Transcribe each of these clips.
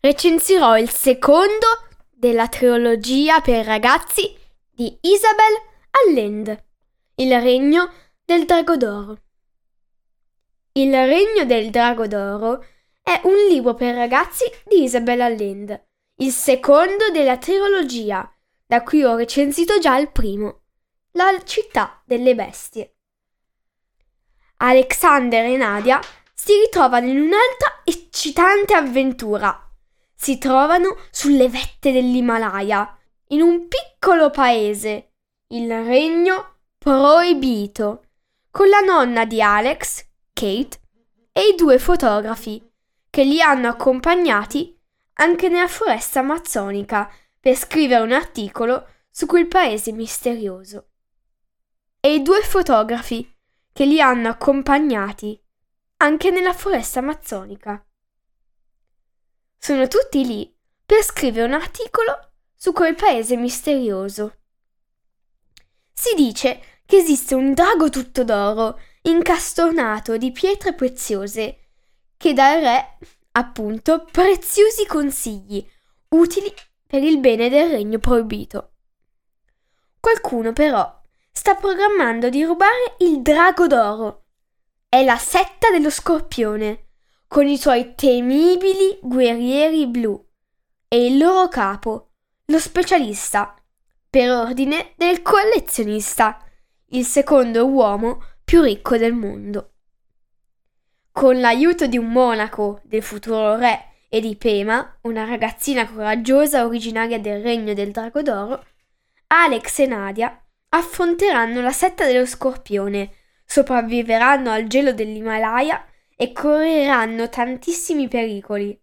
recensirò il secondo della trilogia per ragazzi di Isabel Allende, Il regno del drago d'oro. Il regno del drago d'oro è un libro per ragazzi di Isabel Allende, il secondo della trilogia, da cui ho recensito già il primo, La città delle bestie. Alexander e Nadia si ritrovano in un'altra eccitante avventura. Si trovano sulle vette dell'Himalaya, in un piccolo paese, il regno proibito, con la nonna di Alex, Kate, e i due fotografi che li hanno accompagnati anche nella foresta amazzonica per scrivere un articolo su quel paese misterioso. E i due fotografi che li hanno accompagnati anche nella foresta amazzonica. Sono tutti lì per scrivere un articolo su quel paese misterioso. Si dice che esiste un drago tutto d'oro, incastornato di pietre preziose, che dà al re, appunto, preziosi consigli utili per il bene del regno proibito. Qualcuno però sta programmando di rubare il drago d'oro è la setta dello scorpione, con i suoi temibili guerrieri blu e il loro capo, lo specialista, per ordine del collezionista, il secondo uomo più ricco del mondo. Con l'aiuto di un monaco, del futuro re, e di Pema, una ragazzina coraggiosa originaria del regno del drago d'oro, Alex e Nadia affronteranno la setta dello scorpione sopravviveranno al gelo dell'Himalaya e correranno tantissimi pericoli.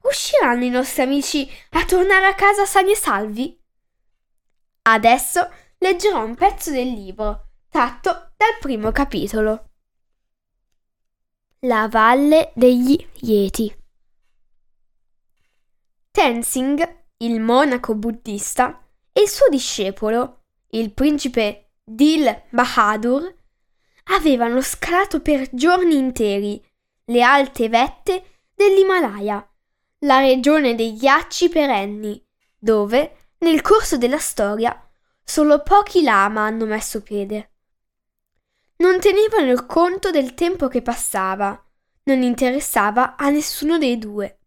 Riusciranno i nostri amici a tornare a casa sani e salvi? Adesso leggerò un pezzo del libro, tratto dal primo capitolo. La valle degli Yeti. Tenzing, il monaco buddista, e il suo discepolo, il principe Dil Bahadur, avevano scalato per giorni interi le alte vette dell'Himalaya, la regione dei ghiacci perenni, dove, nel corso della storia, solo pochi lama hanno messo piede. Non tenevano il conto del tempo che passava, non interessava a nessuno dei due.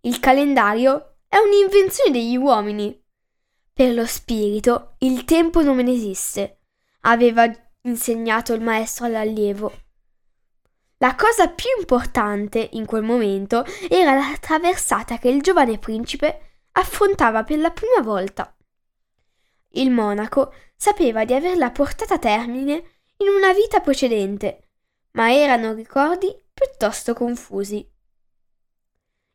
Il calendario è un'invenzione degli uomini. Per lo spirito il tempo non esiste. Aveva insegnato il maestro all'allievo. La cosa più importante in quel momento era la traversata che il giovane principe affrontava per la prima volta. Il monaco sapeva di averla portata a termine in una vita precedente, ma erano ricordi piuttosto confusi.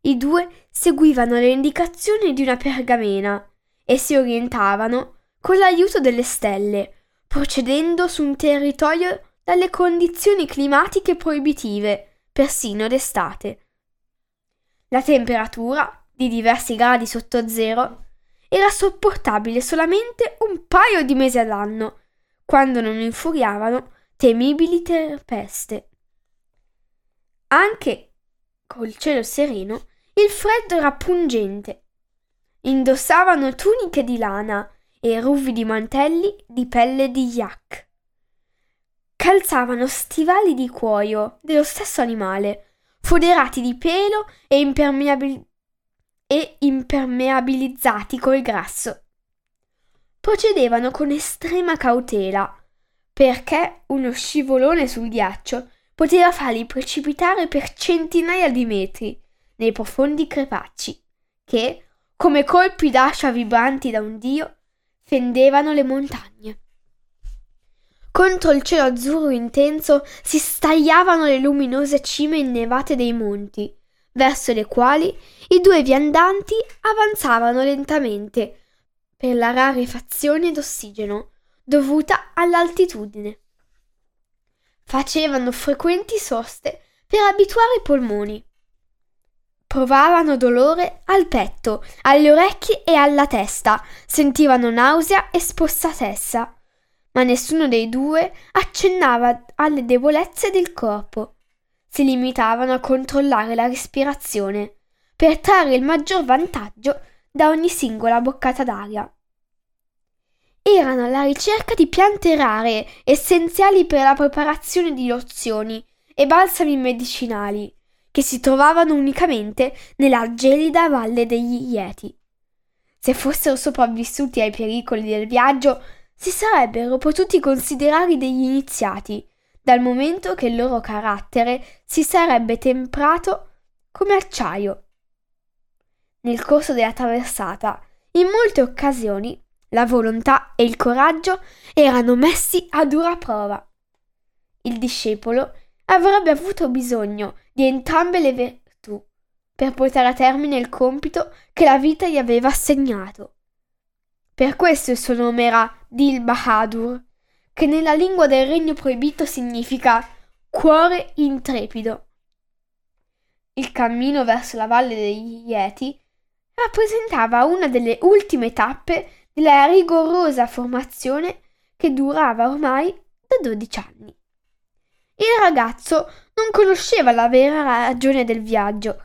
I due seguivano le indicazioni di una pergamena e si orientavano con l'aiuto delle stelle procedendo su un territorio dalle condizioni climatiche proibitive, persino d'estate. La temperatura, di diversi gradi sotto zero, era sopportabile solamente un paio di mesi all'anno, quando non infuriavano temibili tempeste. Anche col cielo sereno, il freddo era pungente. Indossavano tuniche di lana e ruvidi mantelli di pelle di yak. Calzavano stivali di cuoio dello stesso animale, foderati di pelo e impermeabili e impermeabilizzati col grasso. Procedevano con estrema cautela, perché uno scivolone sul ghiaccio poteva farli precipitare per centinaia di metri nei profondi crepacci, che, come colpi d'ascia vibranti da un dio, fendevano le montagne. Contro il cielo azzurro intenso si stagliavano le luminose cime innevate dei monti, verso le quali i due viandanti avanzavano lentamente per la rarefazione d'ossigeno dovuta all'altitudine. Facevano frequenti soste per abituare i polmoni. Provavano dolore al petto, alle orecchie e alla testa, sentivano nausea e spossatezza, ma nessuno dei due accennava alle debolezze del corpo. Si limitavano a controllare la respirazione per trarre il maggior vantaggio da ogni singola boccata d'aria. Erano alla ricerca di piante rare, essenziali per la preparazione di lozioni e balsami medicinali, che si trovavano unicamente nella gelida valle degli Yeti. Se fossero sopravvissuti ai pericoli del viaggio, si sarebbero potuti considerare degli iniziati, dal momento che il loro carattere si sarebbe temprato come acciaio. Nel corso della traversata, in molte occasioni, la volontà e il coraggio erano messi a dura prova. Il discepolo avrebbe avuto bisogno di entrambe le virtù per portare a termine il compito che la vita gli aveva assegnato. Per questo il suo nome era Dil Bahadur, che nella lingua del regno proibito significa cuore intrepido. Il cammino verso la valle degli Yeti rappresentava una delle ultime tappe della rigorosa formazione che durava ormai da dodici anni. Il ragazzo non conosceva la vera ragione del viaggio,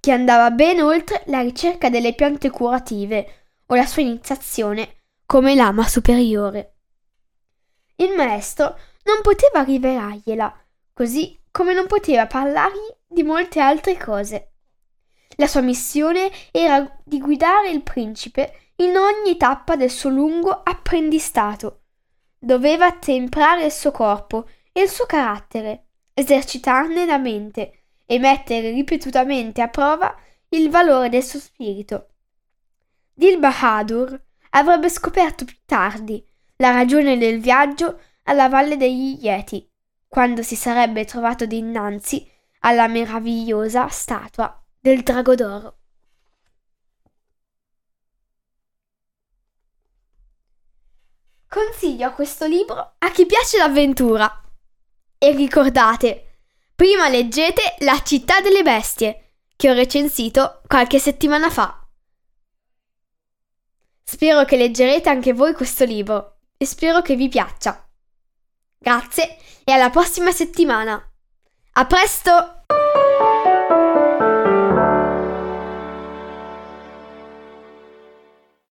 che andava ben oltre la ricerca delle piante curative o la sua iniziazione come lama superiore. Il maestro non poteva rivelargliela, così come non poteva parlargli di molte altre cose. La sua missione era di guidare il principe in ogni tappa del suo lungo apprendistato. Doveva temprare il suo corpo e il suo carattere, esercitarne la mente e mettere ripetutamente a prova il valore del suo spirito. Dil Bahadur avrebbe scoperto più tardi la ragione del viaggio alla valle degli Yeti, quando si sarebbe trovato dinanzi alla meravigliosa statua del drago d'oro. Consiglio questo libro a chi piace l'avventura. E ricordate, prima leggete La città delle bestie, che ho recensito qualche settimana fa. Spero che leggerete anche voi questo libro e spero che vi piaccia. Grazie e alla prossima settimana. A presto!